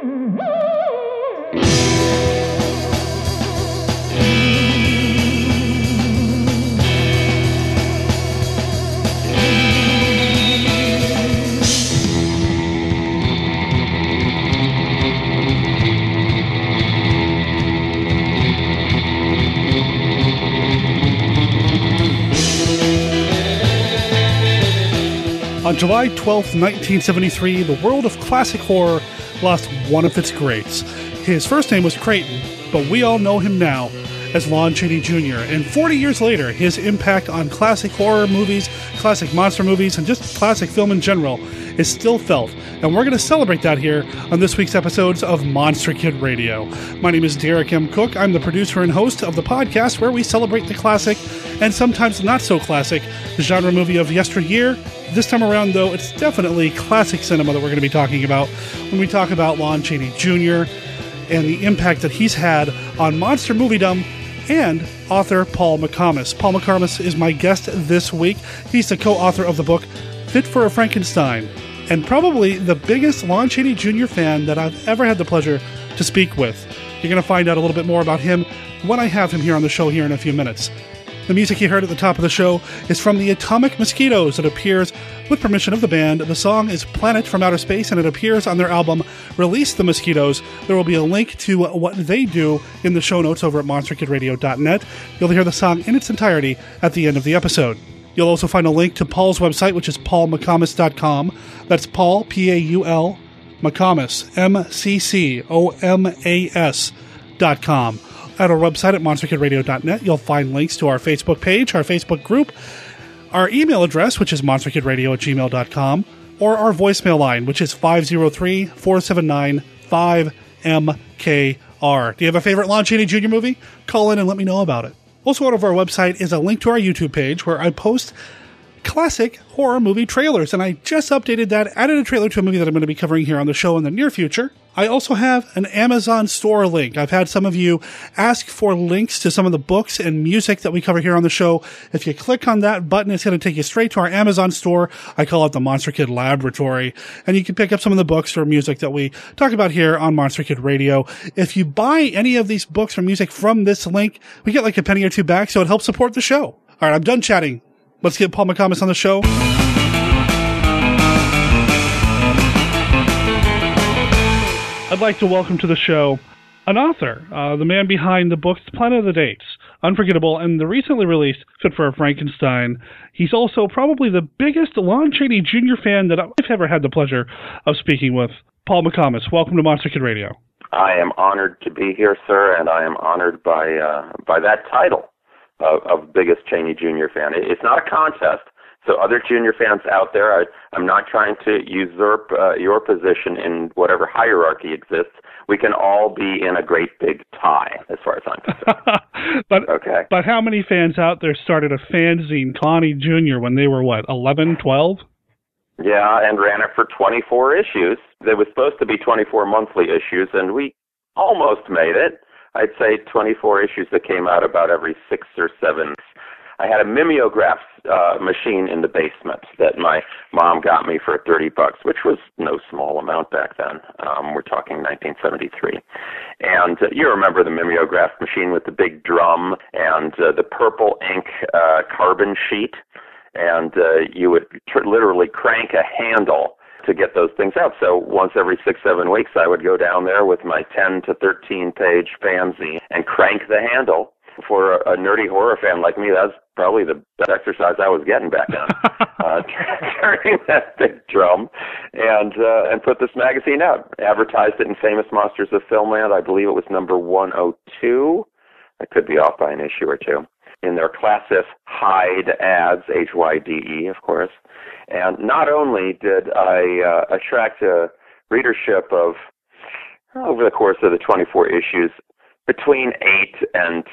On July 12, 1973, the world of classic horror lost one of its greats. His first name was Creighton, but we all know him now as Lon Chaney Jr. And 40 years later, his impact on classic horror movies, classic monster movies, and just classic film in general is still felt. And we're going to celebrate that here on this week's episodes of Monster Kid Radio. My name is Derek M. Cook. I'm the producer and host of the podcast where we celebrate the classic and sometimes not so classic genre movie of yesteryear this time around, though, it's definitely classic cinema that we're going to be talking about when we talk about Lon Chaney Jr. and the impact that he's had on monster moviedom and author Paul McComas. Paul McComas is my guest this week. He's the co author of the book Fit for a Frankenstein and probably the biggest Lon Chaney Jr. fan that I've ever had the pleasure to speak with. You're going to find out a little bit more about him when I have him here on the show here in a few minutes. The music you heard at the top of the show is from the Atomic Mosquitoes. It appears with permission of the band. The song is Planet from Outer Space and it appears on their album Release the Mosquitoes. There will be a link to what they do in the show notes over at monsterkidradio.net. You'll hear the song in its entirety at the end of the episode. You'll also find a link to Paul's website, which is paulmccomas.com. That's Paul, P A U L, McComas, M C C O M A S.com at our website at monsterkidradio.net. You'll find links to our Facebook page, our Facebook group, our email address, which is monsterkidradio at gmail.com, or our voicemail line, which is 503 479 5MKR. Do you have a favorite Lon Chaney Jr. movie? Call in and let me know about it. Also, out of our website is a link to our YouTube page where I post classic horror movie trailers. And I just updated that, added a trailer to a movie that I'm going to be covering here on the show in the near future. I also have an Amazon store link. I've had some of you ask for links to some of the books and music that we cover here on the show. If you click on that button, it's going to take you straight to our Amazon store. I call it the Monster Kid Laboratory. And you can pick up some of the books or music that we talk about here on Monster Kid Radio. If you buy any of these books or music from this link, we get like a penny or two back, so it helps support the show. All right, I'm done chatting. Let's get Paul McComas on the show. I'd like to welcome to the show an author, uh, the man behind the books Planet of the Apes, Unforgettable, and the recently released Fit for a Frankenstein. He's also probably the biggest Lon Chaney Jr. fan that I've ever had the pleasure of speaking with. Paul McComas, welcome to Monster Kid Radio. I am honored to be here, sir, and I am honored by uh, by that title of, of biggest Chaney Jr. fan. It's not a contest. So other junior fans out there, I, I'm not trying to usurp uh, your position in whatever hierarchy exists. We can all be in a great big tie, as far as I'm concerned. but okay. But how many fans out there started a fanzine, Lonnie Jr. when they were what, 11, 12? Yeah, and ran it for 24 issues. There was supposed to be 24 monthly issues, and we almost made it. I'd say 24 issues that came out about every six or seven. I had a mimeograph uh, machine in the basement that my mom got me for 30 bucks, which was no small amount back then. Um, we're talking 1973. And uh, you remember the mimeograph machine with the big drum and uh, the purple ink uh, carbon sheet, and uh, you would tr- literally crank a handle to get those things out. So once every six, seven weeks, I would go down there with my 10 to 13 page fanzine and crank the handle. For a, a nerdy horror fan like me, that's probably the best exercise I was getting back then. uh, turning that big drum and uh, and put this magazine out. Advertised it in Famous Monsters of Filmland. I believe it was number 102. I could be off by an issue or two. In their Classif hide ads, H Y D E, of course. And not only did I uh, attract a readership of, over the course of the 24 issues, between 8 and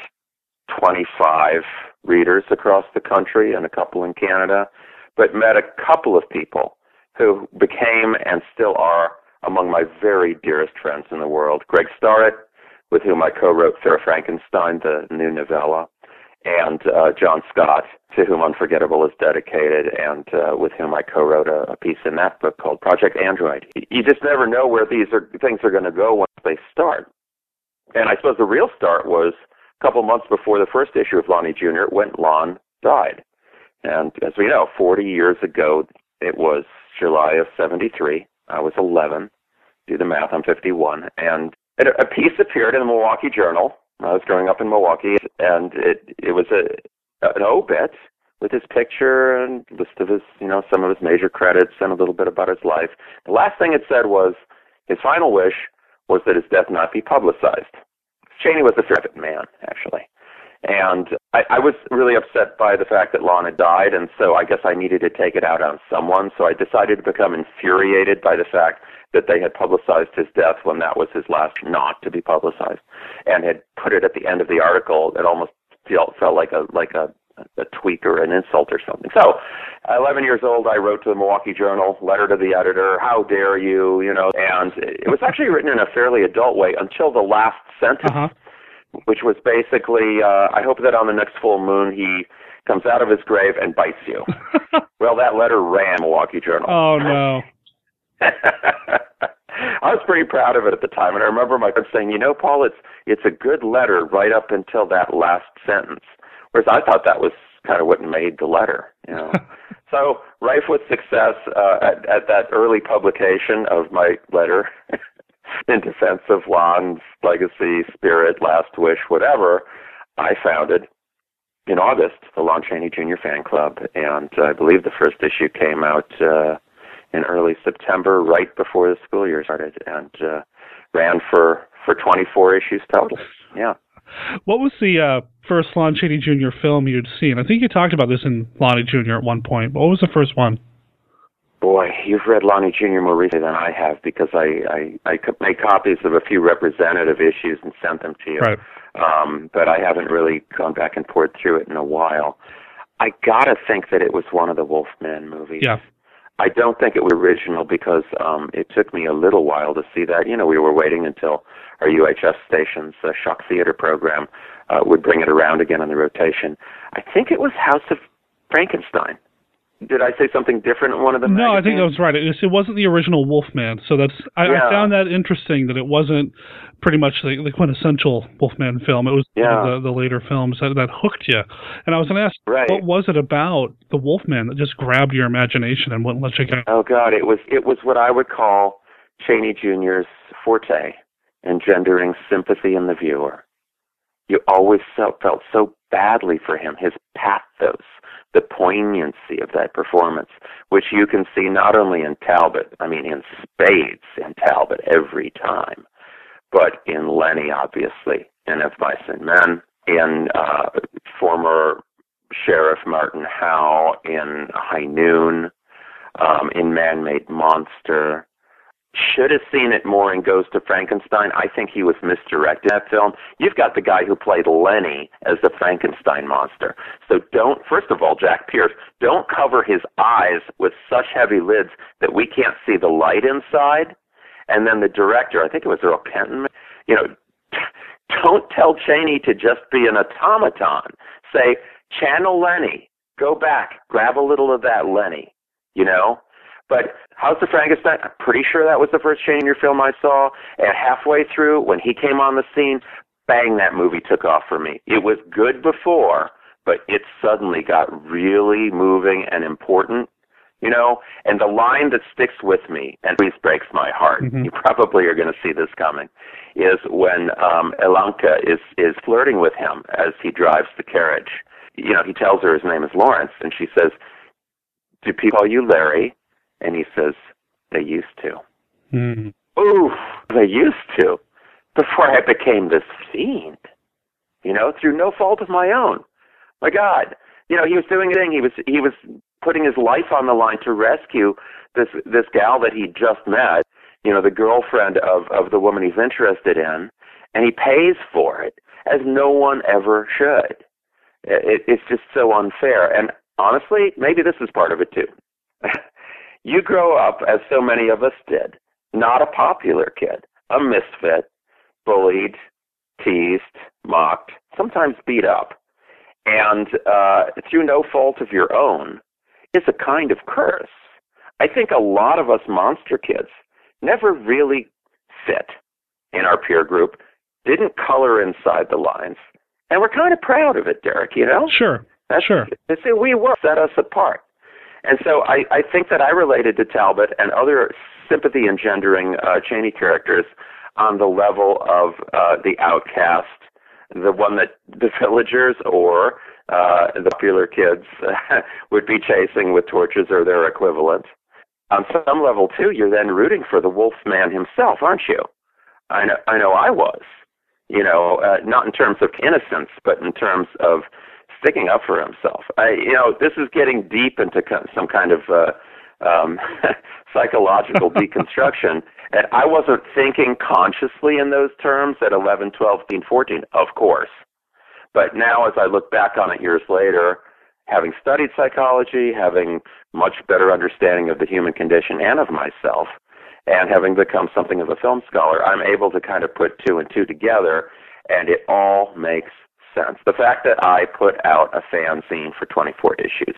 25 readers across the country and a couple in Canada, but met a couple of people who became and still are among my very dearest friends in the world. Greg Starrett, with whom I co-wrote Fair Frankenstein, the new novella, and uh, John Scott, to whom Unforgettable is dedicated, and uh, with whom I co-wrote a, a piece in that book called Project Android. You just never know where these are, things are going to go once they start. And I suppose the real start was a couple months before the first issue of Lonnie Jr. when Lon died. And as we know, 40 years ago, it was July of 73. I was 11. Do the math, I'm 51. And a piece appeared in the Milwaukee Journal. I was growing up in Milwaukee, and it it was a an obit with his picture and list of his, you know, some of his major credits and a little bit about his life. The last thing it said was his final wish was that his death not be publicized. Chaney was a private man, actually. And I, I was really upset by the fact that Lon had died, and so I guess I needed to take it out on someone. So I decided to become infuriated by the fact that they had publicized his death when that was his last not to be publicized, and had put it at the end of the article. It almost felt felt like a like a a tweak or an insult or something. So, 11 years old, I wrote to the Milwaukee Journal, letter to the editor, how dare you, you know, and it was actually written in a fairly adult way until the last sentence. Uh-huh which was basically, uh, I hope that on the next full moon he comes out of his grave and bites you. well, that letter ran Milwaukee Journal. Oh no. I was pretty proud of it at the time, and I remember my friend saying, "You know, Paul, it's it's a good letter right up until that last sentence." Whereas I thought that was kind of what made the letter, you know. so, rife with success uh, at, at that early publication of my letter, in defense of Lon's legacy, spirit, last wish, whatever, I founded in August the Lon Chaney Jr. Fan Club, and I believe the first issue came out uh, in early September, right before the school year started, and uh, ran for for 24 issues total. Yeah. What was the uh, first Lon Chaney Jr. film you'd seen? I think you talked about this in Lonnie Jr. at one point. What was the first one? Boy, you've read Lonnie Jr. more recently than I have because I I, I made copies of a few representative issues and sent them to you. Right. Um, but I haven't really gone back and poured through it in a while. I gotta think that it was one of the Wolfman movies. Yeah. I don't think it was original because um, it took me a little while to see that. You know, we were waiting until our UHF station's uh, Shock Theater program uh, would bring it around again on the rotation. I think it was House of Frankenstein did I say something different in one of the No, magazines? I think that was right. It, it wasn't the original Wolfman, so that's I, yeah. I found that interesting that it wasn't pretty much the, the quintessential Wolfman film. It was yeah. the, the later films that, that hooked you. And I was going to ask, right. what was it about the Wolfman that just grabbed your imagination and wouldn't let you go? Oh God, it was it was what I would call Chaney Jr.'s forte, engendering sympathy in the viewer. You always felt, felt so badly for him, his pathos the poignancy of that performance, which you can see not only in Talbot, I mean in spades in Talbot every time, but in Lenny, obviously, in Of Mice and Men, in uh, former Sheriff Martin Howe, in High Noon, um, in Man Made Monster, should have seen it more in Ghost of Frankenstein. I think he was misdirected in that film. You've got the guy who played Lenny as the Frankenstein monster. So don't, first of all, Jack Pierce, don't cover his eyes with such heavy lids that we can't see the light inside. And then the director, I think it was Erle Kenton, you know, don't tell Chaney to just be an automaton. Say, channel Lenny. Go back, grab a little of that Lenny, you know? But House of Frankenstein, I'm pretty sure that was the first Chaney film I saw. And halfway through, when he came on the scene, bang, that movie took off for me. It was good before, but it suddenly got really moving and important, you know. And the line that sticks with me and always breaks my heart, mm-hmm. you probably are going to see this coming, is when um, Ilonka is is flirting with him as he drives the carriage. You know, he tells her his name is Lawrence, and she says, "Do people call you Larry?" And he says, they used to. Mm. Oof, they used to. Before I became this fiend. You know, through no fault of my own. My God. You know, he was doing a thing. He was he was putting his life on the line to rescue this this gal that he just met, you know, the girlfriend of, of the woman he's interested in, and he pays for it as no one ever should. It, it's just so unfair. And honestly, maybe this is part of it too. You grow up, as so many of us did, not a popular kid, a misfit, bullied, teased, mocked, sometimes beat up. and uh, through no fault of your own, is a kind of curse. I think a lot of us monster kids never really fit in our peer group, didn't color inside the lines, and we're kind of proud of it, Derek. You know? Sure. That's, sure. See, we were set us apart. And so I, I think that I related to Talbot and other sympathy engendering uh, Chaney characters on the level of uh, the outcast, the one that the villagers or uh, the popular kids would be chasing with torches or their equivalent. On some level, too, you're then rooting for the wolf man himself, aren't you? I know, I know I was. You know, uh, not in terms of innocence, but in terms of sticking up for himself. I, you know, this is getting deep into some kind of uh, um, psychological deconstruction. And I wasn't thinking consciously in those terms at 11, 12, 13, 14, of course. But now, as I look back on it years later, having studied psychology, having much better understanding of the human condition and of myself, and having become something of a film scholar, I'm able to kind of put two and two together, and it all makes sense. The fact that I put out a fanzine for 24 issues,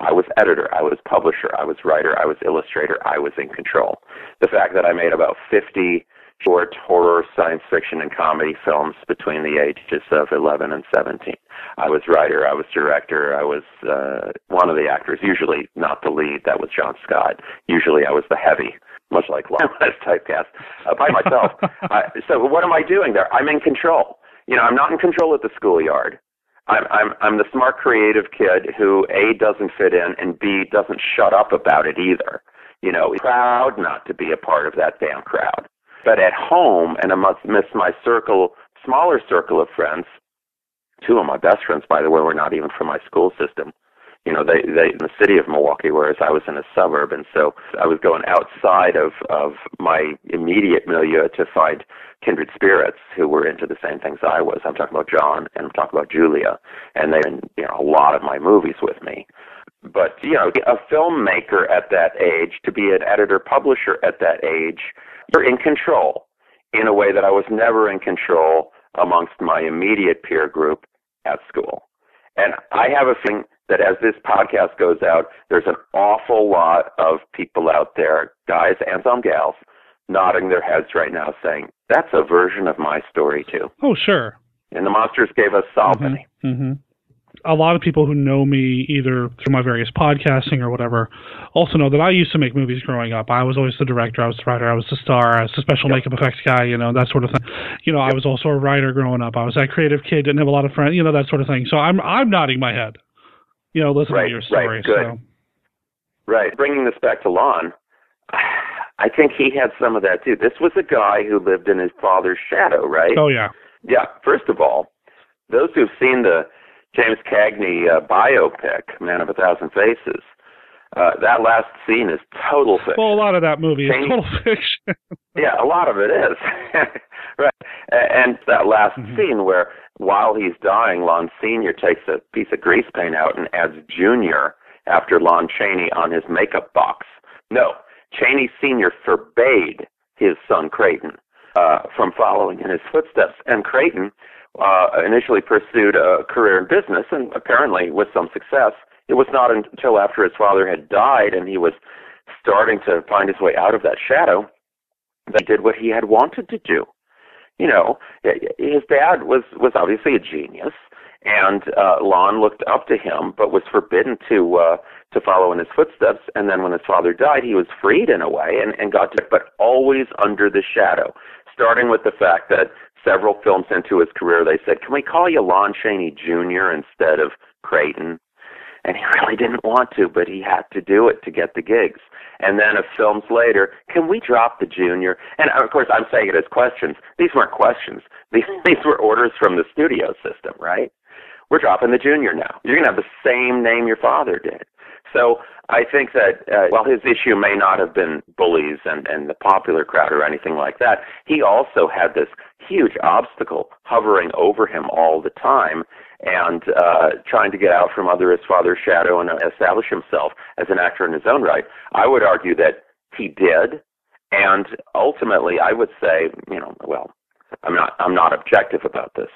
I was editor, I was publisher, I was writer, I was illustrator, I was in control. The fact that I made about 50 short horror, science fiction, and comedy films between the ages of 11 and 17. I was writer, I was director, I was uh, one of the actors, usually not the lead, that was John Scott. Usually I was the heavy much like Lon typecast uh, by myself. uh, so what am I doing there? I'm in control you know, I'm not in control at the schoolyard. I'm I'm I'm the smart creative kid who A doesn't fit in and B doesn't shut up about it either. You know, proud not to be a part of that damn crowd. But at home and amongst my circle, smaller circle of friends, two of my best friends, by the way, were not even from my school system you know, they they in the city of Milwaukee, whereas I was in a suburb, and so I was going outside of of my immediate milieu to find kindred spirits who were into the same things I was. I'm talking about John, and I'm talking about Julia, and they're in you know a lot of my movies with me. But you know, a filmmaker at that age, to be an editor publisher at that age, you're in control in a way that I was never in control amongst my immediate peer group at school. And I have a feeling that as this podcast goes out, there's an awful lot of people out there, guys and some gals, nodding their heads right now saying, that's a version of my story too. Oh, sure. And the monsters gave us Salvini. Mm-hmm. Mm-hmm. A lot of people who know me either through my various podcasting or whatever also know that I used to make movies growing up. I was always the director, I was the writer, I was the star, I was the special yep. makeup effects guy, you know, that sort of thing. You know, yep. I was also a writer growing up. I was that creative kid, didn't have a lot of friends, you know, that sort of thing. So I'm I'm nodding my head you know, listen right, to your story. Right, good. So. Right. Bringing this back to Lon, I think he had some of that too. This was a guy who lived in his father's shadow, right? Oh yeah. Yeah. First of all, those who've seen the James Cagney uh, biopic, Man of a Thousand Faces, uh, that last scene is total fiction. Well, a lot of that movie is total fiction. yeah, a lot of it is. right. And that last mm-hmm. scene where while he's dying, Lon Sr. takes a piece of grease paint out and adds Junior after Lon Chaney on his makeup box. No, Chaney Sr. forbade his son Creighton uh, from following in his footsteps. And Creighton uh, initially pursued a career in business and apparently with some success. It was not until after his father had died and he was starting to find his way out of that shadow that he did what he had wanted to do you know, his dad was was obviously a genius, and uh, Lon looked up to him, but was forbidden to uh, to follow in his footsteps. And then when his father died, he was freed in a way and, and got to, but always under the shadow. Starting with the fact that several films into his career, they said, "Can we call you Lon Chaney Jr. instead of Creighton?" And he really didn't want to, but he had to do it to get the gigs. And then a films later, can we drop the junior? And of course, I'm saying it as questions. These weren't questions. These these were orders from the studio system, right? We're dropping the junior now. You're going to have the same name your father did. So I think that uh, while his issue may not have been bullies and, and the popular crowd or anything like that, he also had this huge obstacle hovering over him all the time and uh, trying to get out from under his father's shadow and establish himself as an actor in his own right. I would argue that he did, and ultimately, I would say, you know, well, I'm not I'm not objective about this.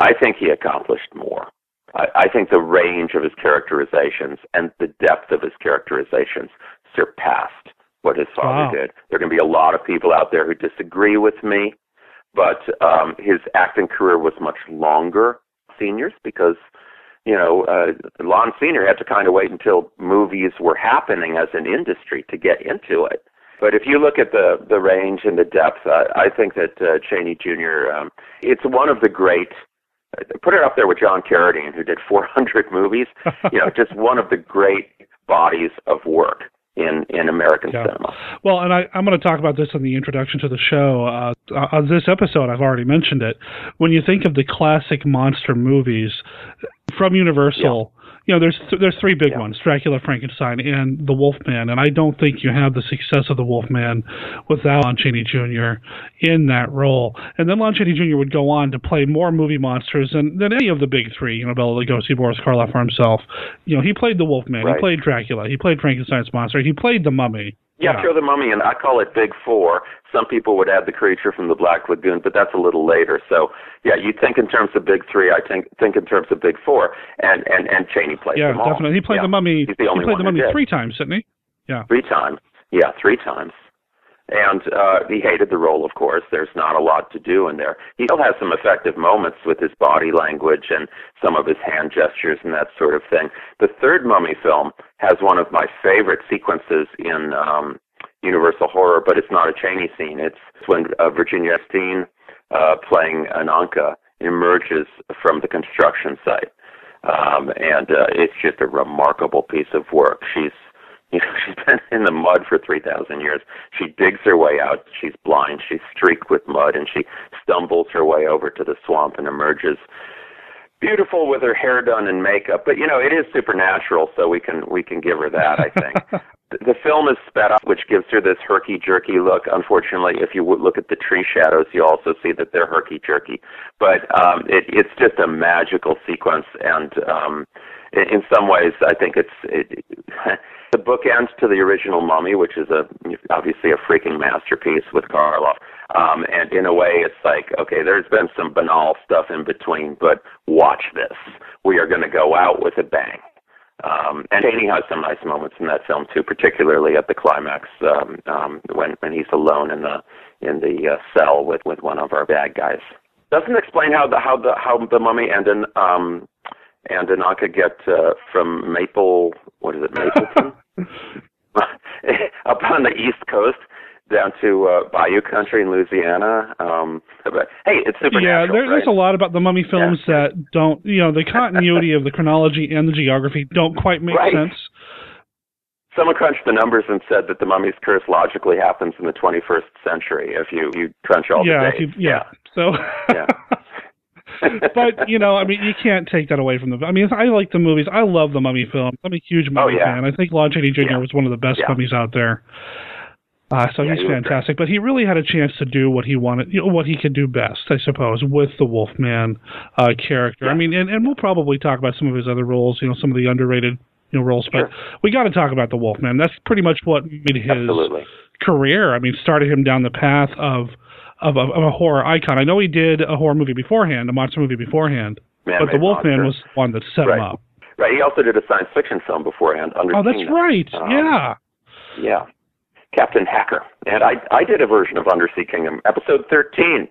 I think he accomplished more. I, I think the range of his characterizations and the depth of his characterizations surpassed what his father Wow. did. There are going to be a lot of people out there who disagree with me, but um, his acting career was much longer. Seniors, because you know, uh, Lon Senior had to kind of wait until movies were happening as an industry to get into it. But if you look at the the range and the depth, uh, I think that uh, Chaney Jr. Um, it's one of the great. uh, Put it up there with John Carradine, who did 400 movies. You know, just one of the great bodies of work in in American Yeah. cinema. Well, and I, I'm going to talk about this in the introduction to the show. Uh, on this episode, I've already mentioned it. When you think of the classic monster movies from Universal, you know, there's th- there's three big Yeah. ones: Dracula, Frankenstein, and The Wolfman. And I don't think you have the success of The Wolfman without Lon Chaney Jr. in that role. And then Lon Chaney Jr. would go on to play more movie monsters than, than any of the big three. You know, Bela Lugosi, Boris Karloff for himself. You know, he played The Wolfman, Right. he played Dracula, he played Frankenstein's monster, he played The Mummy. Yeah, Yeah. throw the mummy in. I call it Big Four. Some people would add the creature from the Black Lagoon, but that's a little later. So, yeah, you think in terms of Big Three. I think think in terms of Big Four. And and and Chaney played Yeah, them all. definitely. He played Yeah. the mummy. He's the only he played one the mummy three times, didn't he? Three times. Yeah, three times. And uh, he hated the role, of course. There's not a lot to do in there. He still has some effective moments with his body language and some of his hand gestures and that sort of thing. The third Mummy film has one of my favorite sequences in um, Universal Horror, but it's not a Chaney scene. It's when uh, Virginia Epstein, uh, playing Ananka, emerges from the construction site. Um, and uh, it's just a remarkable piece of work. She's you know, she's been in the mud for 3,000 years. She digs her way out. She's blind. She's streaked with mud, and she stumbles her way over to the swamp and emerges beautiful with her hair done and makeup. But you know, it is supernatural, so we can we can give her that. I think the film is sped up, which gives her this herky jerky look. Unfortunately, if you look at the tree shadows, you also see that they're herky jerky. But um, it, it's just a magical sequence, and um, in, in some ways, I think it's it, the bookends to the original Mummy, which is a obviously a freaking masterpiece with Karloff. Um, and in a way, it's like, okay, there's been some banal stuff in between, but watch this. We are going to go out with a bang. Um, and Chaney has some nice moments in that film too, particularly at the climax um, um, when when he's alone in the in the uh, cell with with one of our bad guys. Doesn't explain how the how the how the mummy an um and Ananka get uh, from Maple what is it Mapleton up on the East Coast down to uh, Bayou Country in Louisiana. Um, but hey, it's Yeah, supernatural. there, there's a lot about the mummy films that don't, you know, the continuity of the chronology and the geography don't quite make Right. sense. Someone crunched the numbers and said that the mummy's curse logically happens in the 21st century if you you crunch all yeah, the if you, dates. yeah. So, Yeah. but you know, I mean, you can't take that away from the. I mean, I like the movies. I love the Mummy films. I'm a huge Mummy Oh, yeah. fan. I think Lon Chaney Jr. Yeah. was one of the best Yeah. mummies out there. Uh, so he's he fantastic. But he really had a chance to do what he wanted, you know, what he could do best, I suppose, with the Wolfman uh, character. I mean, and, and we'll probably talk about some of his other roles, you know, some of the underrated you know roles. But Sure. we got to talk about the Wolfman. That's pretty much what made his Absolutely. career. I mean, started him down the path of of, of, of a horror icon. I know he did a horror movie beforehand, a monster movie beforehand, but Man-made the Wolfman was the one that set him Right. up. Right. He also did a science fiction film beforehand. Under Oh, that's Kingdom. right. Um, yeah. Yeah. Captain Hakur. And I I did a version of Undersea Kingdom. Episode 13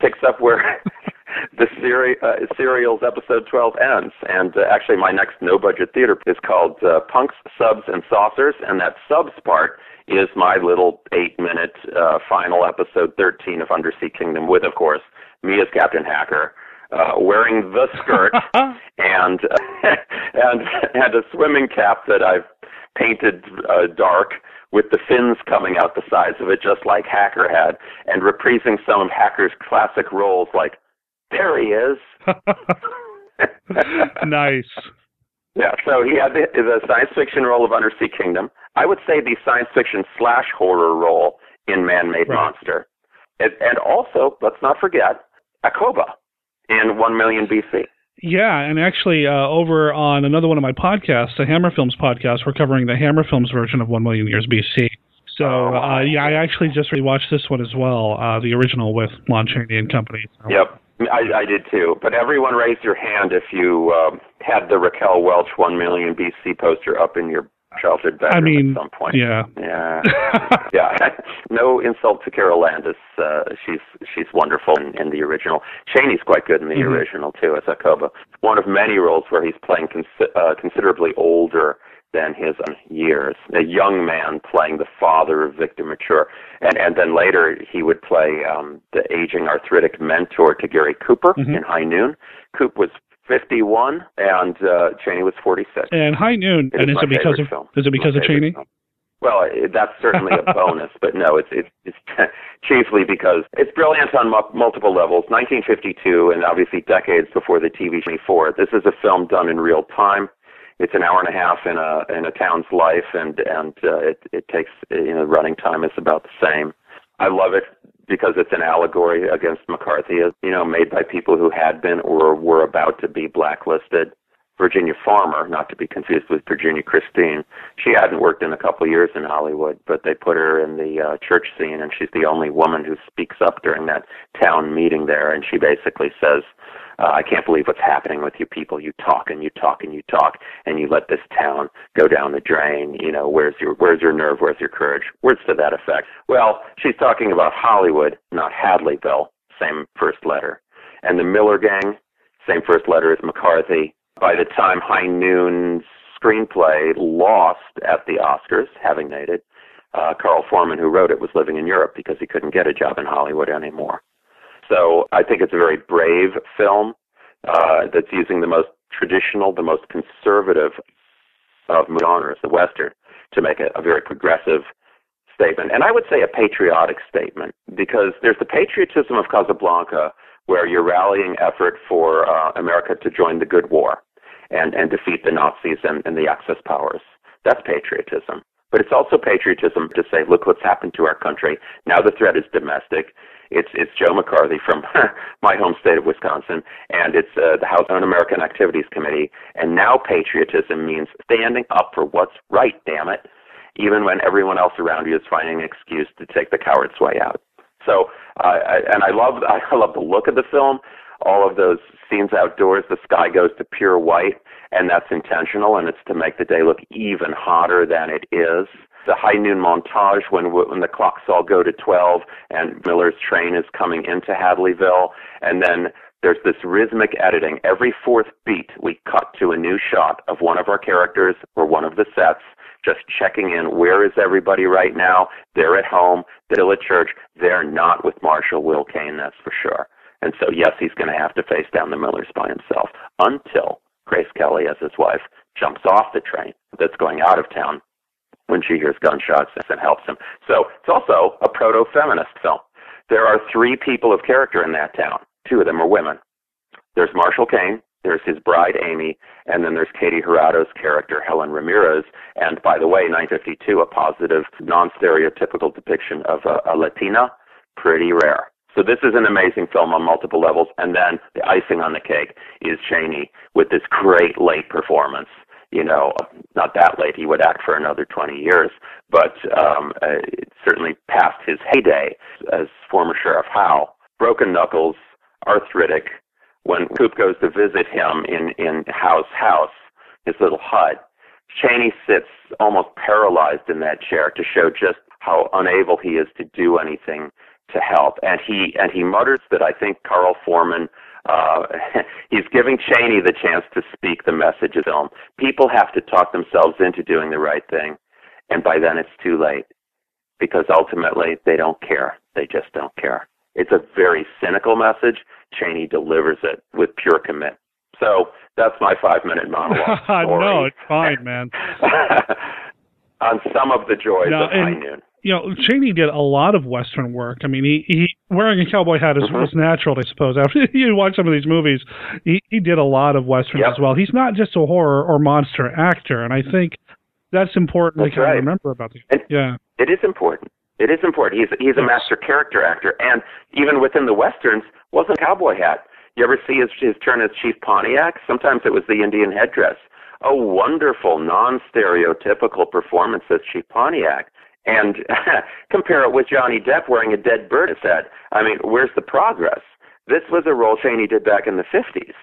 picks up where the seri- uh, serial's episode 12 ends. And uh, actually, my next no budget theater is called uh, Punks, Subs, and Saucers. And that subs part is my little eight minute uh, final episode 13 of Undersea Kingdom, with, of course, me as Captain Hakur. Uh, wearing the skirt and and and a swimming cap that I've painted uh, dark with the fins coming out the sides of it, just like Hakur had, and reprising some of Hakur's classic roles, like there he is. nice. Yeah, so he had the, the science fiction role of Undersea Kingdom. I would say the science fiction slash horror role in Man-Made Right. Monster, and, and also let's not forget Akhoba in One Million BC. Yeah, and actually, uh, over on another one of my podcasts, the Hammer Films podcast, we're covering the Hammer Films version of One Million Years BC. So, Oh, uh, yeah, I actually just rewatched this one as well, uh, the original with Lon Chaney and company. So, Yep. I, I did too. But everyone raise your hand if you um, had the Raquel Welch 1 million BC poster up in your childhood bedroom I mean, at some point. yeah. Yeah. yeah. no insult to Carole Landis. Uh, she's she's wonderful in, in the original. Chaney's quite good in the Mhm. original too as Akhoba. One of many roles where he's playing consi- uh, considerably older than his years. A young man playing the father of Victor Mature, and and then later he would play um, the aging arthritic mentor to Gary Cooper Mhm. in High Noon. Coop was 51 and uh, Chaney was 46. And High Noon, It and is my it because of film. is it because of Chaney? film. Well, that's certainly a bonus, but no, it's it's, it's chiefly because it's brilliant on mu- multiple levels. 1952, and obviously decades before the TV 24. This is a film done in real time. It's an hour and a half in a in a town's life, and and uh, it it takes you know running time is about the same. I love it because it's an allegory against McCarthy, you know, made by people who had been or were about to be blacklisted. Virginia Farmer, not to be confused with Virginia Christine. She hadn't worked in a couple of years in Hollywood, but they put her in the uh, church scene, and she's the only woman who speaks up during that town meeting there. And she basically says, uh, "I can't believe what's happening with you people. You talk and you talk and you talk, and you let this town go down the drain. You know, where's your where's your nerve? Where's your courage? Words to that effect." Well, she's talking about Hollywood, not Hadleyville. Same first letter, and the Miller Gang, same first letter as McCarthy by the time High Noon's screenplay lost at the Oscars, having made it, uh, Carl Foreman, who wrote it, was living in Europe because he couldn't get a job in Hollywood anymore. So I think it's a very brave film uh, that's using the most traditional, the most conservative of genres, the Western, to make a, a very progressive statement. And I would say a patriotic statement because there's the patriotism of Casablanca where you're rallying effort for uh, America to join the good war and, and defeat the Nazis and, and the Axis powers. That's patriotism. But it's also patriotism to say, look what's happened to our country. Now the threat is domestic. It's it's Joe McCarthy from my home state of Wisconsin, and it's uh, the House Un-American Activities Committee. And now patriotism means standing up for what's right. Damn it, even when everyone else around you is finding an excuse to take the coward's way out. So, uh, I, and I love I love the look of the film. All of those scenes outdoors, the sky goes to pure white, and that's intentional, and it's to make the day look even hotter than it is. The high noon montage when when the clocks all go to 12 and Miller's train is coming into Hadleyville, and then there's this rhythmic editing. Every fourth beat, we cut to a new shot of one of our characters or one of the sets, just checking in. Where is everybody right now? They're at home. They're still at church. They're not with Marshall Will Kane, that's for sure. And so, yes, he's going to have to face down the Millers by himself until Grace Kelly, as his wife, jumps off the train that's going out of town when she hears gunshots and helps him. So it's also a proto-feminist film. There are three people of character in that town. Two of them are women. There's Marshall Kane, there's his bride Amy, and then there's Katy Jurado's character Helen Ramirez. And by the way, 952, a positive, non-stereotypical depiction of a, a Latina, pretty rare. So this is an amazing film on multiple levels. And then the icing on the cake is Chaney with this great late performance. You know, not that late. He would act for another 20 years, but um, uh, certainly past his heyday as former Sheriff Howe. Broken knuckles, arthritic. When Coop goes to visit him in in Howe's house, his little hut, Chaney sits almost paralyzed in that chair to show just how unable he is to do anything to help. And he and he mutters that I think Carl Foreman uh, he's giving Chaney the chance to speak the message of film. People have to talk themselves into doing the right thing, and by then it's too late because ultimately they don't care. They just don't care. It's a very cynical message. Chaney delivers it with pure commit. So that's my five minute monologue. no, it's fine, man. On some of the joys of High and- Noon. You know, Chaney did a lot of Western work. I mean, he, he wearing a cowboy hat is, Mhm. was natural, I suppose. After you watch some of these movies, he, he did a lot of westerns Yep. as well. He's not just a horror or monster actor, and I think that's important That's to kind right. of remember about the And- yeah. It is important. It is important. He's he's a master character actor, and even within the westerns, wasn't cowboy hat. You ever see his his turn as Chief Pontiac? Sometimes it was the Indian headdress. A wonderful, non-stereotypical performance as Chief Pontiac. And compare it with Johnny Depp wearing a dead bird head. I mean, where's the progress? This was a role Chaney did back in the 50s.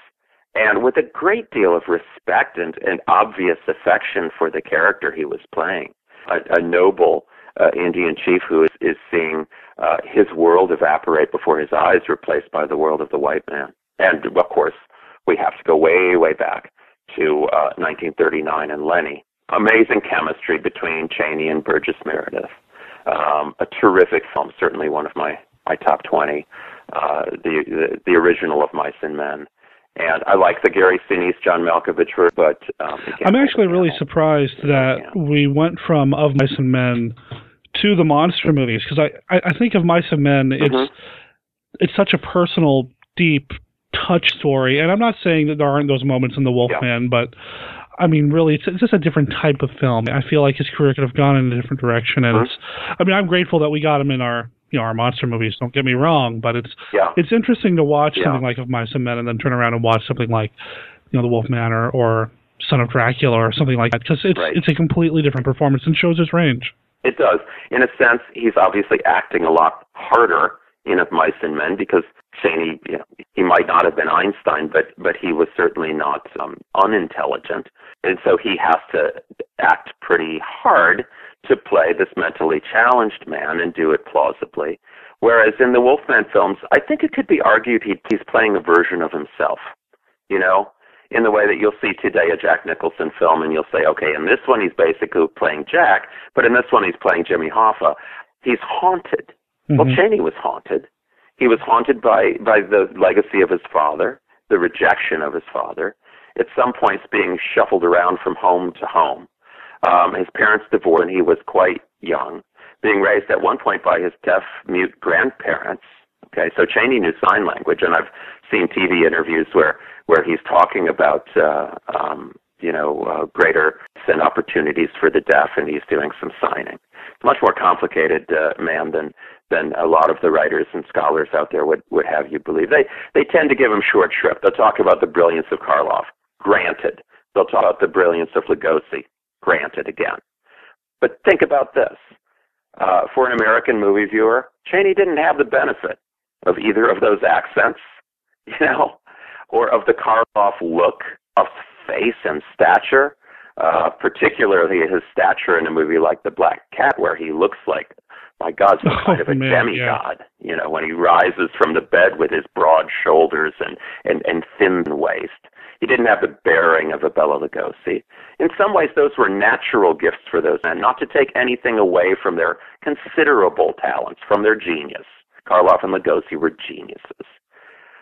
And with a great deal of respect and, and obvious affection for the character he was playing, a, a noble uh, Indian chief who is, is seeing uh, his world evaporate before his eyes, replaced by the world of the white man. And of course, we have to go way, way back to uh, 1939 and Lenny. Amazing chemistry between Chaney and Burgess Meredith. Um, a terrific film, certainly one of my, my top 20. Uh, the, the the original of Mice and Men. And I like the Gary Sinise, John Malkovich, but um, I'm actually really surprised that we went from Of Mice and Men to the monster movies because I, I, I think of Mice and Men, it's mm-hmm. it's such a personal, deep touch story, and I'm not saying that there aren't those moments in The Wolfman, yeah. but I mean, really, it's, it's, just a different type of film. I feel like his career could have gone in a different direction, and mm-hmm. it's. I mean, I'm grateful that we got him in our you know our monster movies. Don't get me wrong, but it's yeah. it's interesting to watch yeah. something like Of Mice and Men, and then turn around and watch something like you know The Wolf or, or Son of Dracula or something like that, because it's right. it's a completely different performance and shows his range. It does. In a sense, he's obviously acting a lot harder in Of Mice and Men because Chaney, you know, he might not have been Einstein, but but he was certainly not um, unintelligent, and so he has to act pretty hard to play this mentally challenged man and do it plausibly. Whereas in the Wolfman films, I think it could be argued he, he's playing a version of himself. You know, in the way that you'll see today a Jack Nicholson film, and you'll say, okay, in this one he's basically playing Jack, but in this one he's playing Jimmy Hoffa. He's haunted. Mm-hmm. Well, Chaney was haunted. He was haunted by by the legacy of his father, the rejection of his father. At some points, being shuffled around from home to home. Um, his parents divorced, and he was quite young. Being raised at one point by his deaf mute grandparents. Okay, so Chaney knew sign language, and I've seen TV interviews where where he's talking about uh, um, you know uh, greater and opportunities for the deaf, and he's doing some signing. It's a Much more complicated uh, man than than a lot of the writers and scholars out there would would have you believe. They they tend to give him short shrift. They'll talk about the brilliance of Karloff. Granted, they'll talk about the brilliance of Lugosi. Granted, again. But think about this. Uh, for an American movie viewer, Chaney didn't have the benefit of either of those accents, you know, or of the Karloff look of face and stature, uh, particularly his stature in a movie like The Black Cat, where he looks like, my God, some kind of a man, demigod. Yeah. You know, when he rises from the bed with his broad shoulders and, and, and thin waist. He didn't have the bearing of a Bela Lugosi. In some ways, those were natural gifts for those men, not to take anything away from their considerable talents, from their genius. Karloff and Lugosi were geniuses.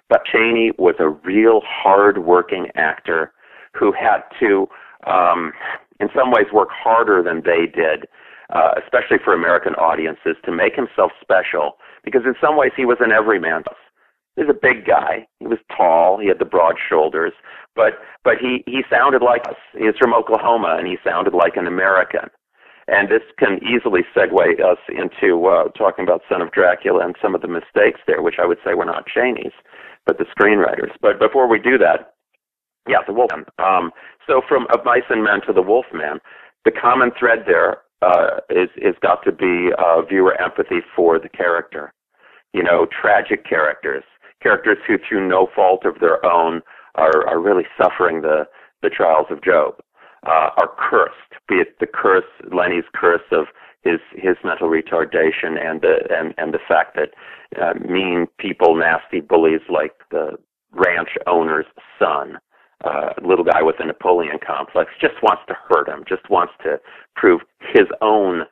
But Chaney was a real hard-working actor who had to, um, in some ways, work harder than they did, uh, especially for American audiences, to make himself special. Because in some ways, he was an everyman. He was a big guy. He was tall. He had the broad shoulders, but but he he sounded like us. He's from Oklahoma, and he sounded like an American. And this can easily segue us into uh, talking about Son of Dracula and some of the mistakes there, which I would say were not Chaney's, but the screenwriters. But before we do that, yeah, the Wolfman. Um, so from Of Mice and Men to the Wolfman, the common thread there uh, is is got to be uh, viewer empathy for the character. You know, tragic characters, characters who, through no fault of their own, are are really suffering the the trials of Job, uh, are cursed. Be it the curse, Lenny's curse of his his mental retardation, and the and and the fact that uh, mean people, nasty bullies like the ranch owner's son uh, little guy with a Napoleon complex just wants to hurt him, just wants to prove his own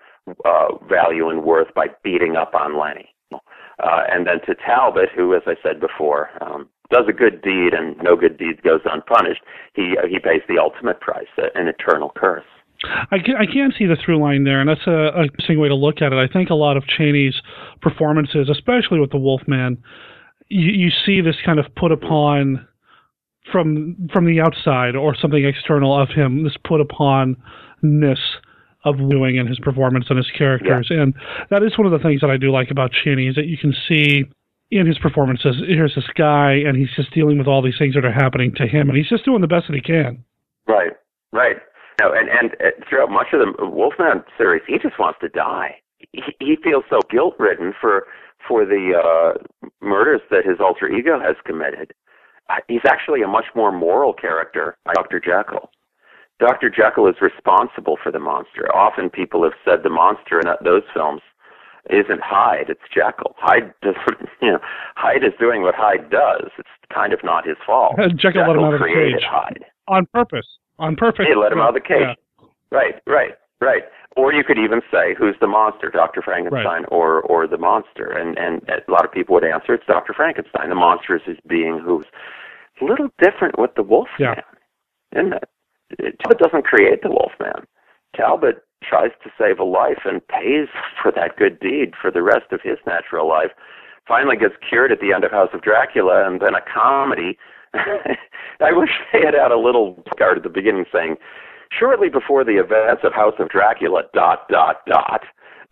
uh, value and worth by beating up on Lenny. Uh, and then to Talbot, who, as I said before, um, does a good deed and no good deed goes unpunished, he uh, he pays the ultimate price, uh, an eternal curse. I can, I can see the through line there, and that's a, a interesting way to look at it. I think a lot of Chaney's performances, especially with the Wolfman, you, you see this kind of put upon from from the outside or something external of him, this put uponness of doing and his performance and his characters. Yeah. And that is one of the things that I do like about Chaney is that you can see in his performances, here's this guy and he's just dealing with all these things that are happening to him and he's just doing the best that he can. Right, right. No, and, and uh, throughout much of the Wolfman series, he just wants to die. He, he feels so guilt ridden for for the uh, murders that his alter ego has committed, he's actually a much more moral character, Dr. Jekyll. Dr. Jekyll is responsible for the monster. Often people have said the monster in those films isn't Hyde, it's Jekyll. Hyde doesn't, you know, Hyde is doing what Hyde does. It's kind of not his fault. Jekyll, Jekyll let him out of the cage. Hyde. On purpose. On purpose. He let him out of the cage. Yeah. Right, right, right. Or you could even say, who's the monster, Dr. Frankenstein right. or or the monster? And and a lot of people would answer, it's Dr. Frankenstein. The monster is his being who's a little different with the Wolfman, yeah. isn't it? Talbot doesn't create the Wolfman. Talbot tries to save a life and pays for that good deed for the rest of his natural life. Finally gets cured at the end of House of Dracula, and then a comedy. I wish they had had a little card at the beginning saying, shortly before the events of House of Dracula, dot, dot, dot.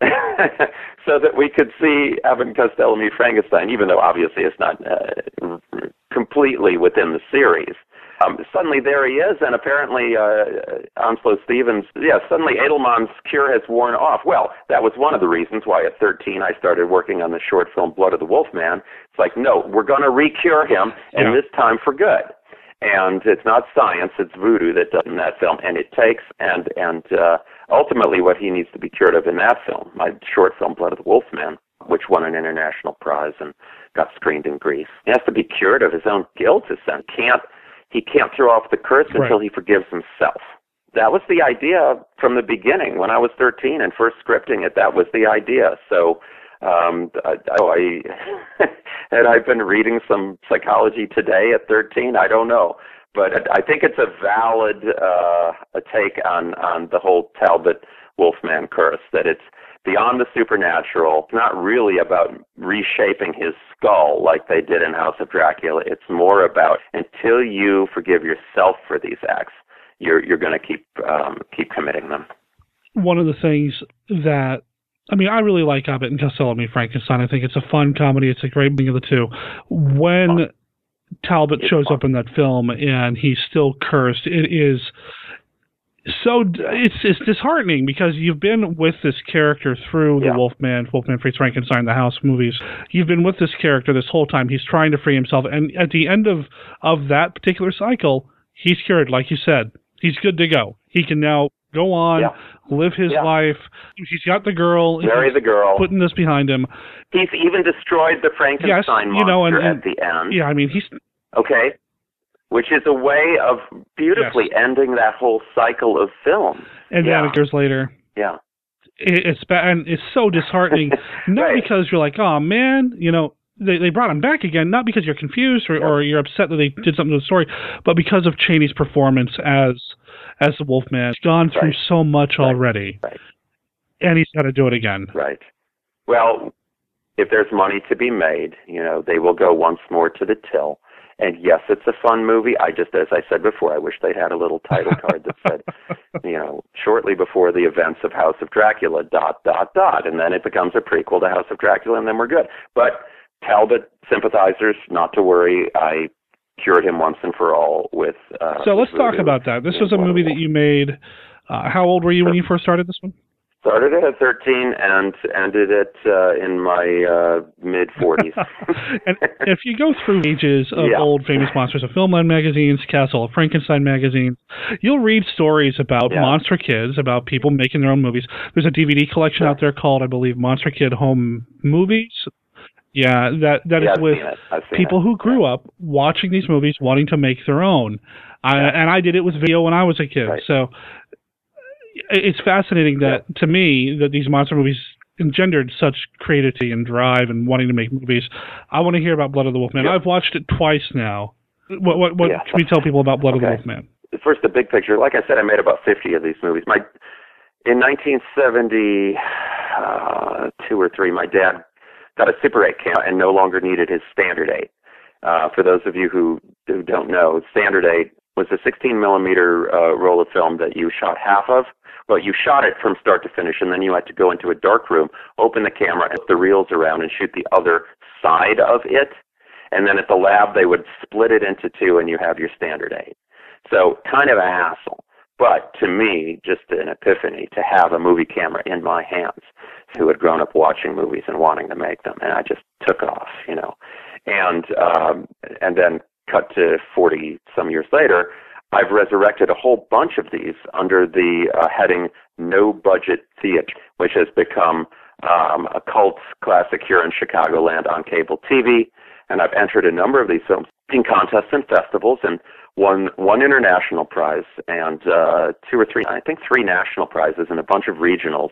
so that we could see Abbott Costello meet Frankenstein, even though obviously it's not uh, completely within the series. Um, suddenly there he is, and apparently uh, Onslow Stevens, yeah, suddenly Edelmann's cure has worn off. Well, that was one of the reasons why at 13 I started working on the short film Blood of the Wolf Man. It's like, no, we're going to recure him, and yeah. this time for good. And it's not science; it's voodoo that does in that film, and it takes and and uh, ultimately what he needs to be cured of in that film, my short film Blood of the Wolf Man, which won an international prize and got screened in Greece. He has to be cured of his own guilt. His son can't he can't throw off the curse right. until he forgives himself. That was the idea from the beginning. When I was 13 and first scripting it, that was the idea. So, um, I, I had I been reading some psychology today at 13? I don't know, but I think it's a valid uh, a take on on the whole Talbot Wolfman curse. That it's beyond the supernatural. It's not really about reshaping his skull like they did in House of Dracula. It's more about until you forgive yourself for these acts, you're you're going to keep um, keep committing them. One of the things that I mean, I really like Abbott and Costello Meet Frankenstein. I think it's a fun comedy. It's a great thing of the two. When Talbot shows up in that film and he's still cursed, it is so it's it's disheartening because you've been with this character through yeah. the Wolfman, Wolfman Meets Frankenstein, the House movies. You've been with this character this whole time. He's trying to free himself, and at the end of of that particular cycle, he's cured. Like you said, he's good to go. He can now go on, yeah. live his yeah. life. He's got the girl. Marry the girl. Putting this behind him. He's even destroyed the Frankenstein yes, you know, and, and, at the end. Yeah, I mean he's okay which is a way of beautifully yes. ending that whole cycle of film. And yeah. years later. Yeah. it's and it's so disheartening. not right. because you're like, oh man, you know, they they brought him back again. Not because you're confused or, or you're upset that they did something to the story, but because of Chaney's performance as as the Wolfman. He's gone through right. so much right. already, right. and he's got to do it again. Right. Well, if there's money to be made, you know, they will go once more to the till and yes, it's a fun movie. I just, as I said before, I wish they'd had a little title card that said, you know, shortly before the events of House of Dracula, dot, dot, dot. And then it becomes a prequel to House of Dracula, and then we're good. But Talbot sympathizers, not to worry. I cured him once and for all with. Uh, so let's talk about that. This was a movie that you made. Uh, how old were you when you first started this one? Started it at 13 and ended it uh, in my uh, mid 40s. and if you go through pages of yeah. old famous monsters of Filmland magazines, Castle of Frankenstein magazines, you'll read stories about yeah. monster kids, about people making their own movies. There's a DVD collection yeah. out there called, I believe, Monster Kid Home Movies. Yeah, that that yeah, is with people it. who grew up watching these movies, wanting to make their own. I, and I did it with video when I was a kid. Right. So it's fascinating that yeah. to me that these monster movies engendered such creativity and drive and wanting to make movies. I want to hear about Blood of the Wolfman. Yeah. I've watched it twice now. What what, what yeah. can we tell people about Blood okay. of the Wolfman? First, the big picture. Like I said, I made about 50 of these movies. My in 1972 uh, or three, my dad got a Super 8 camera and no longer needed his Standard 8. Uh, for those of you who, who don't know, Standard 8 was a 16 millimeter uh, roll of film that you shot half of. Well, you shot it from start to finish, and then you had to go into a dark room, open the camera, and the reels around, and shoot the other side of it. And then at the lab, they would split it into two, and you have your standard eight. So kind of a hassle. But to me, just an epiphany to have a movie camera in my hands who had grown up watching movies and wanting to make them. And I just took off, you know. and um, and then cut to 40 some years later, I've resurrected a whole bunch of these under the uh, heading No Budget Theater, which has become um, a cult classic here in Chicagoland on cable TV. And I've entered a number of these films in contests and festivals and won one international prize and uh, two or three, I think three national prizes and a bunch of regionals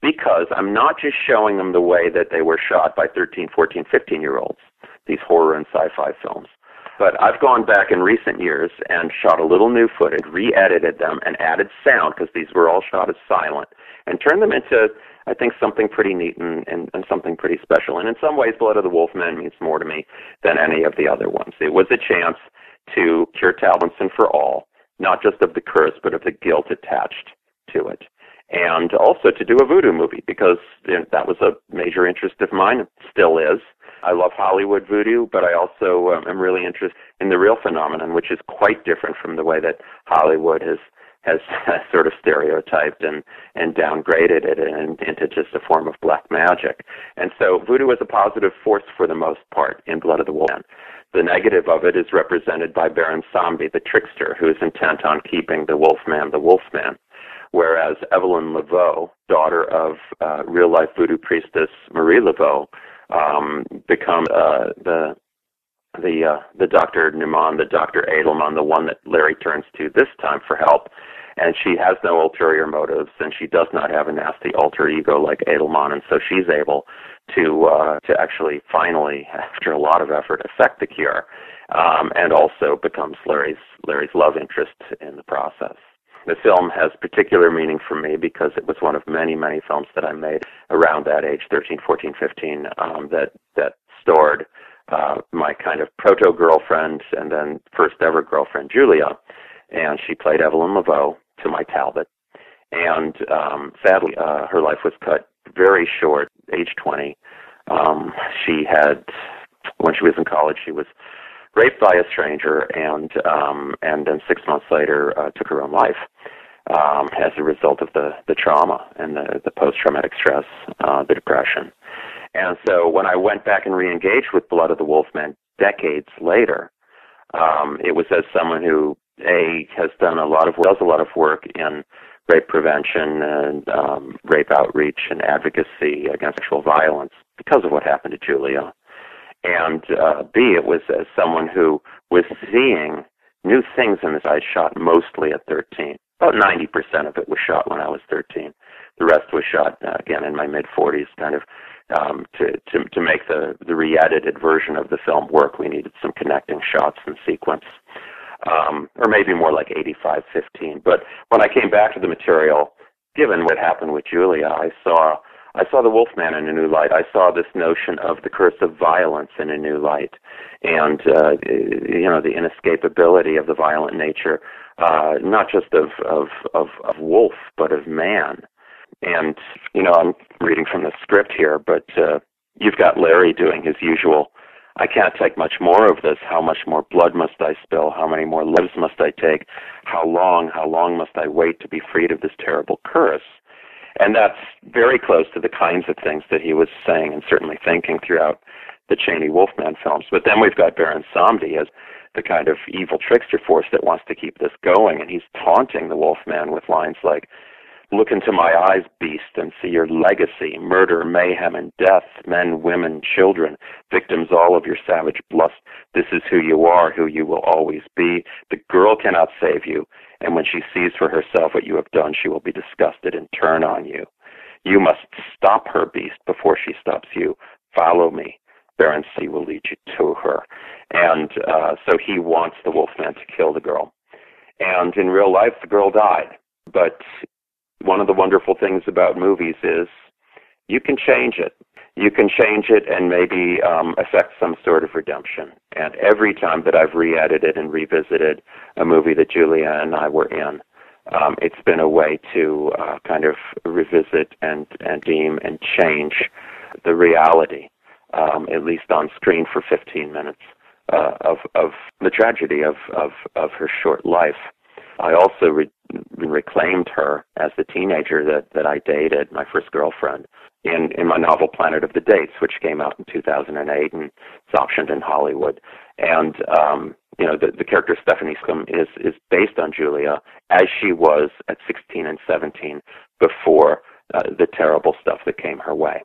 because I'm not just showing them the way that they were shot by 13, 14, 15 year olds, these horror and sci fi films. But I've gone back in recent years and shot a little new footage, re edited them, and added sound because these were all shot as silent, and turned them into I think something pretty neat and, and, and something pretty special. And in some ways, Blood of the Wolf Man means more to me than any of the other ones. It was a chance to cure Taliesin for all, not just of the curse, but of the guilt attached to it. And also to do a voodoo movie because you know, that was a major interest of mine, it still is. I love Hollywood voodoo, but I also um, am really interested in the real phenomenon, which is quite different from the way that Hollywood has has sort of stereotyped and and downgraded it and, into just a form of black magic. And so voodoo is a positive force for the most part in Blood of the Wolf. The negative of it is represented by Baron Samedi, the trickster, who is intent on keeping the Wolfman the Wolfman. Whereas Evelyn Laveau, daughter of uh, real life voodoo priestess Marie Laveau, um, become uh, the the uh, the Dr. Niemann, the Dr. Edelmann, the one that Larry turns to this time for help, and she has no ulterior motives, and she does not have a nasty alter ego like Edelmann, and so she's able to uh, to actually finally, after a lot of effort, effect the cure, um, and also becomes Larry's Larry's love interest in the process. The film has particular meaning for me because it was one of many, many films that I made around that age, 13, 14, 15, um, that that stored uh, my kind of proto girlfriend and then first ever girlfriend Julia, and she played Evelyn Laveau to my Talbot. And um, sadly, uh, her life was cut very short, age 20. Um, she had, when she was in college, she was raped by a stranger, and um, and then six months later uh, took her own life um, as a result of the the trauma and the the post traumatic stress, uh, the depression. And so when I went back and re-engaged with Blood of the Wolfman decades later, um, it was as someone who a has done a lot of does a lot of work in rape prevention and um, rape outreach and advocacy against sexual violence because of what happened to Julia. And uh, B, it was as someone who was seeing new things in this. I shot mostly at 13. About 90% of it was shot when I was 13. The rest was shot uh, again in my mid 40s, kind of um, to, to to make the the re-edited version of the film work. We needed some connecting shots and sequence, um, or maybe more like 85-15. But when I came back to the material, given what happened with Julia, I saw I saw the Wolfman in a new light. I saw this notion of the curse of violence in a new light, and uh, you know the inescapability of the violent nature, uh, not just of, of of of wolf, but of man. And, you know, I'm reading from the script here, but uh, you've got Larry doing his usual, I can't take much more of this. How much more blood must I spill? How many more lives must I take? How long, how long must I wait to be freed of this terrible curse? And that's very close to the kinds of things that he was saying and certainly thinking throughout the Chaney Wolfman films. But then we've got Baron Samedi as the kind of evil trickster force that wants to keep this going, and he's taunting the Wolfman with lines like, Look into my eyes, beast, and see your legacy murder, mayhem, and death, men, women, children, victims all of your savage lust. This is who you are, who you will always be. The girl cannot save you, and when she sees for herself what you have done, she will be disgusted and turn on you. You must stop her, beast, before she stops you. Follow me. Baron C will lead you to her. And uh, so he wants the wolfman to kill the girl. And in real life, the girl died. But one of the wonderful things about movies is you can change it. You can change it and maybe um, affect some sort of redemption. And every time that I've re-edited and revisited a movie that Julia and I were in, um, it's been a way to uh, kind of revisit and, and deem and change the reality, um, at least on screen for 15 minutes, uh, of, of the tragedy of, of, of her short life. I also re- reclaimed her as the teenager that, that I dated, my first girlfriend, in in my novel Planet of the Dates, which came out in 2008 and it's optioned in Hollywood. And um, you know, the, the character Stephanie Scum is is based on Julia as she was at 16 and 17 before uh, the terrible stuff that came her way.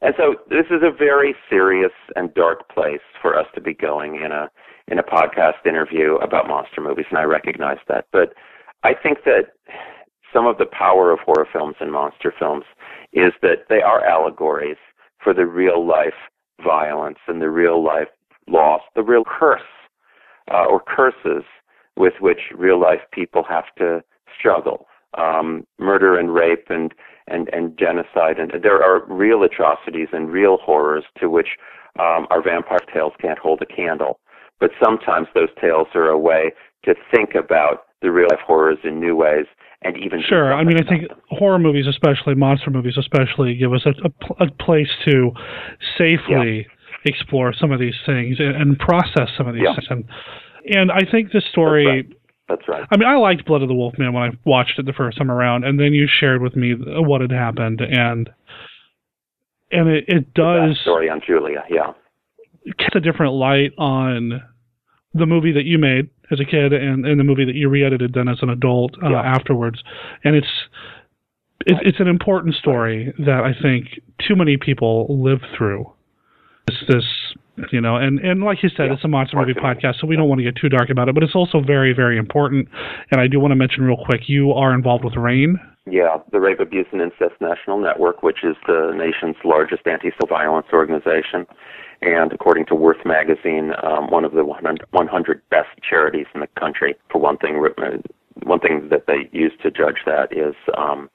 And so this is a very serious and dark place for us to be going in a in a podcast interview about monster movies, and I recognize that. But I think that some of the power of horror films and monster films is that they are allegories for the real life violence and the real life loss, the real curse uh, or curses with which real life people have to struggle. Um, murder and rape and, and, and genocide. And there are real atrocities and real horrors to which um, our vampire tales can't hold a candle. But sometimes those tales are a way to think about the real life horrors in new ways and even sure. I mean, I think them. horror movies, especially monster movies, especially give us a, a, a place to safely yeah. explore some of these things and, and process some of these yeah. things. And, and I think the story. That's right. I mean, I liked Blood of the Wolf Man when I watched it the first time around, and then you shared with me what had happened, and and it, it does story on Julia, yeah, cast a different light on the movie that you made as a kid and, and the movie that you re-edited then as an adult uh, yeah. afterwards, and it's it, it's an important story that I think too many people live through. It's this you know, and and like you said, yeah. it's a monster movie podcast, so we don't want to get too dark about it, but it's also very very important. And I do want to mention real quick, you are involved with RAINN. Yeah, the Rape, Abuse, and Incest National Network, which is the nation's largest anti-civil violence organization and according to Worth magazine, um, one of the 100, 100 best charities in the country. For one thing, uh, one thing that they use to judge that is um,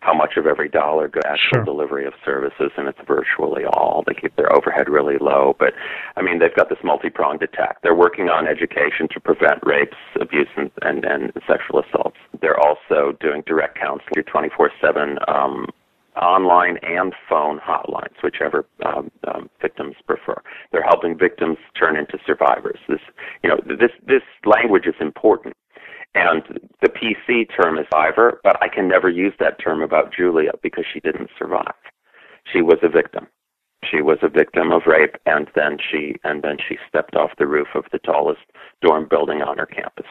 how much of every dollar goes to sure. delivery of services, and it's virtually all. They keep their overhead really low, but I mean they've got this multi-pronged attack. They're working on education to prevent rapes, abuse, and, and, and sexual assaults. They're also doing direct counseling through 24/7 um, online and phone hotlines, whichever um, um, victims prefer. They're helping victims turn into survivors. This, you know, this this language is important, and the PC term is survivor, but I can never use that term about Julia because she didn't survive. She was a victim. She was a victim of rape, and then she and then she stepped off the roof of the tallest dorm building on her campus.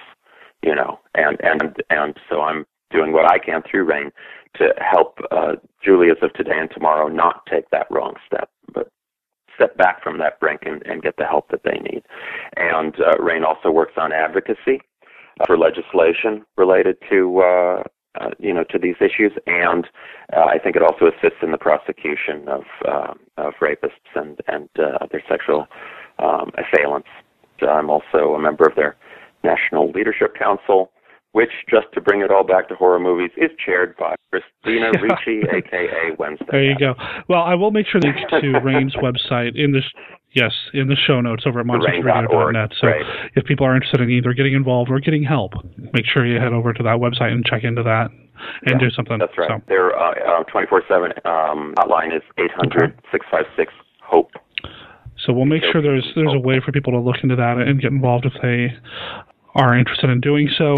You know, and and and so I'm doing what I can through RAINN to help uh, Julias of today and tomorrow not take that wrong step, but step back from that brink and, and get the help that they need. And uh, RAINN also works on advocacy uh, for legislation related to uh, uh, you know to these issues, and uh, I think it also assists in the prosecution of uh, of rapists and and uh, their sexual um, assailants. I'm also a member of their National Leadership Council which, just to bring it all back to horror movies, is chaired by Christina Ricci, aka Wednesday. There you go. Well, I will make sure link to RAINN's website in the yes in the show notes over at monsterradio.net. So right. if people are interested in either getting involved or getting help, make sure you head over to that website and check into that and yeah, do something. That's right. So. Their uh, 24/7 um, hotline is 800-656 hope. So we'll make sure there's there's a way for people to look into that and get involved if they are interested in doing so.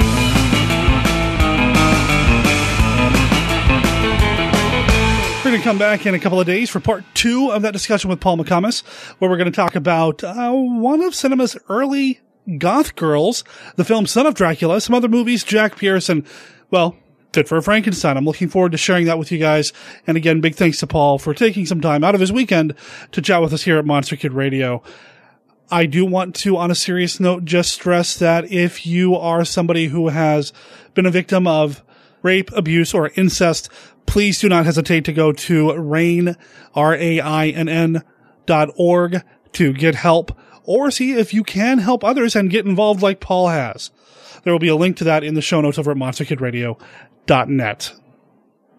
We're going to come back in a couple of days for part two of that discussion with Paul McComas, where we're going to talk about uh, one of cinema's early goth girls, the film Son of Dracula, some other movies, Jack and, well, Fit for a Frankenstein. I'm looking forward to sharing that with you guys. And again, big thanks to Paul for taking some time out of his weekend to chat with us here at Monster Kid Radio. I do want to, on a serious note, just stress that if you are somebody who has been a victim of rape, abuse, or incest, please do not hesitate to go to RAINN, R-A-I-N-N dot org to get help or see if you can help others and get involved like Paul has. There will be a link to that in the show notes over at monsterkidradio.net.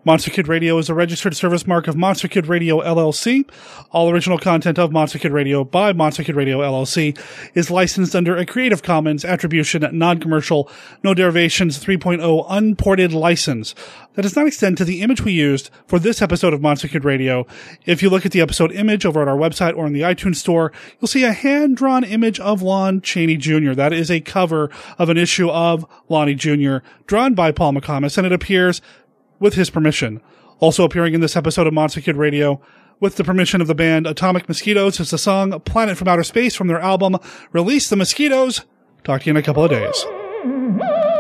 Monster Kid Radio is a registered service mark of Monster Kid Radio LLC. All original content of Monster Kid Radio by Monster Kid Radio LLC is licensed under a Creative Commons Attribution Non-Commercial No Derivations 3.0 Unported license that does not extend to the image we used for this episode of Monster Kid Radio. If you look at the episode image over at our website or in the iTunes store, you'll see a hand-drawn image of Lon Chaney Jr. That is a cover of an issue of Lonnie Jr. drawn by Paul McComas, and it appears with his permission. Also appearing in this episode of Monster Kid Radio, with the permission of the band Atomic Mosquitoes, is the song Planet from Outer Space from their album Release the Mosquitoes. Talk to you in a couple of days.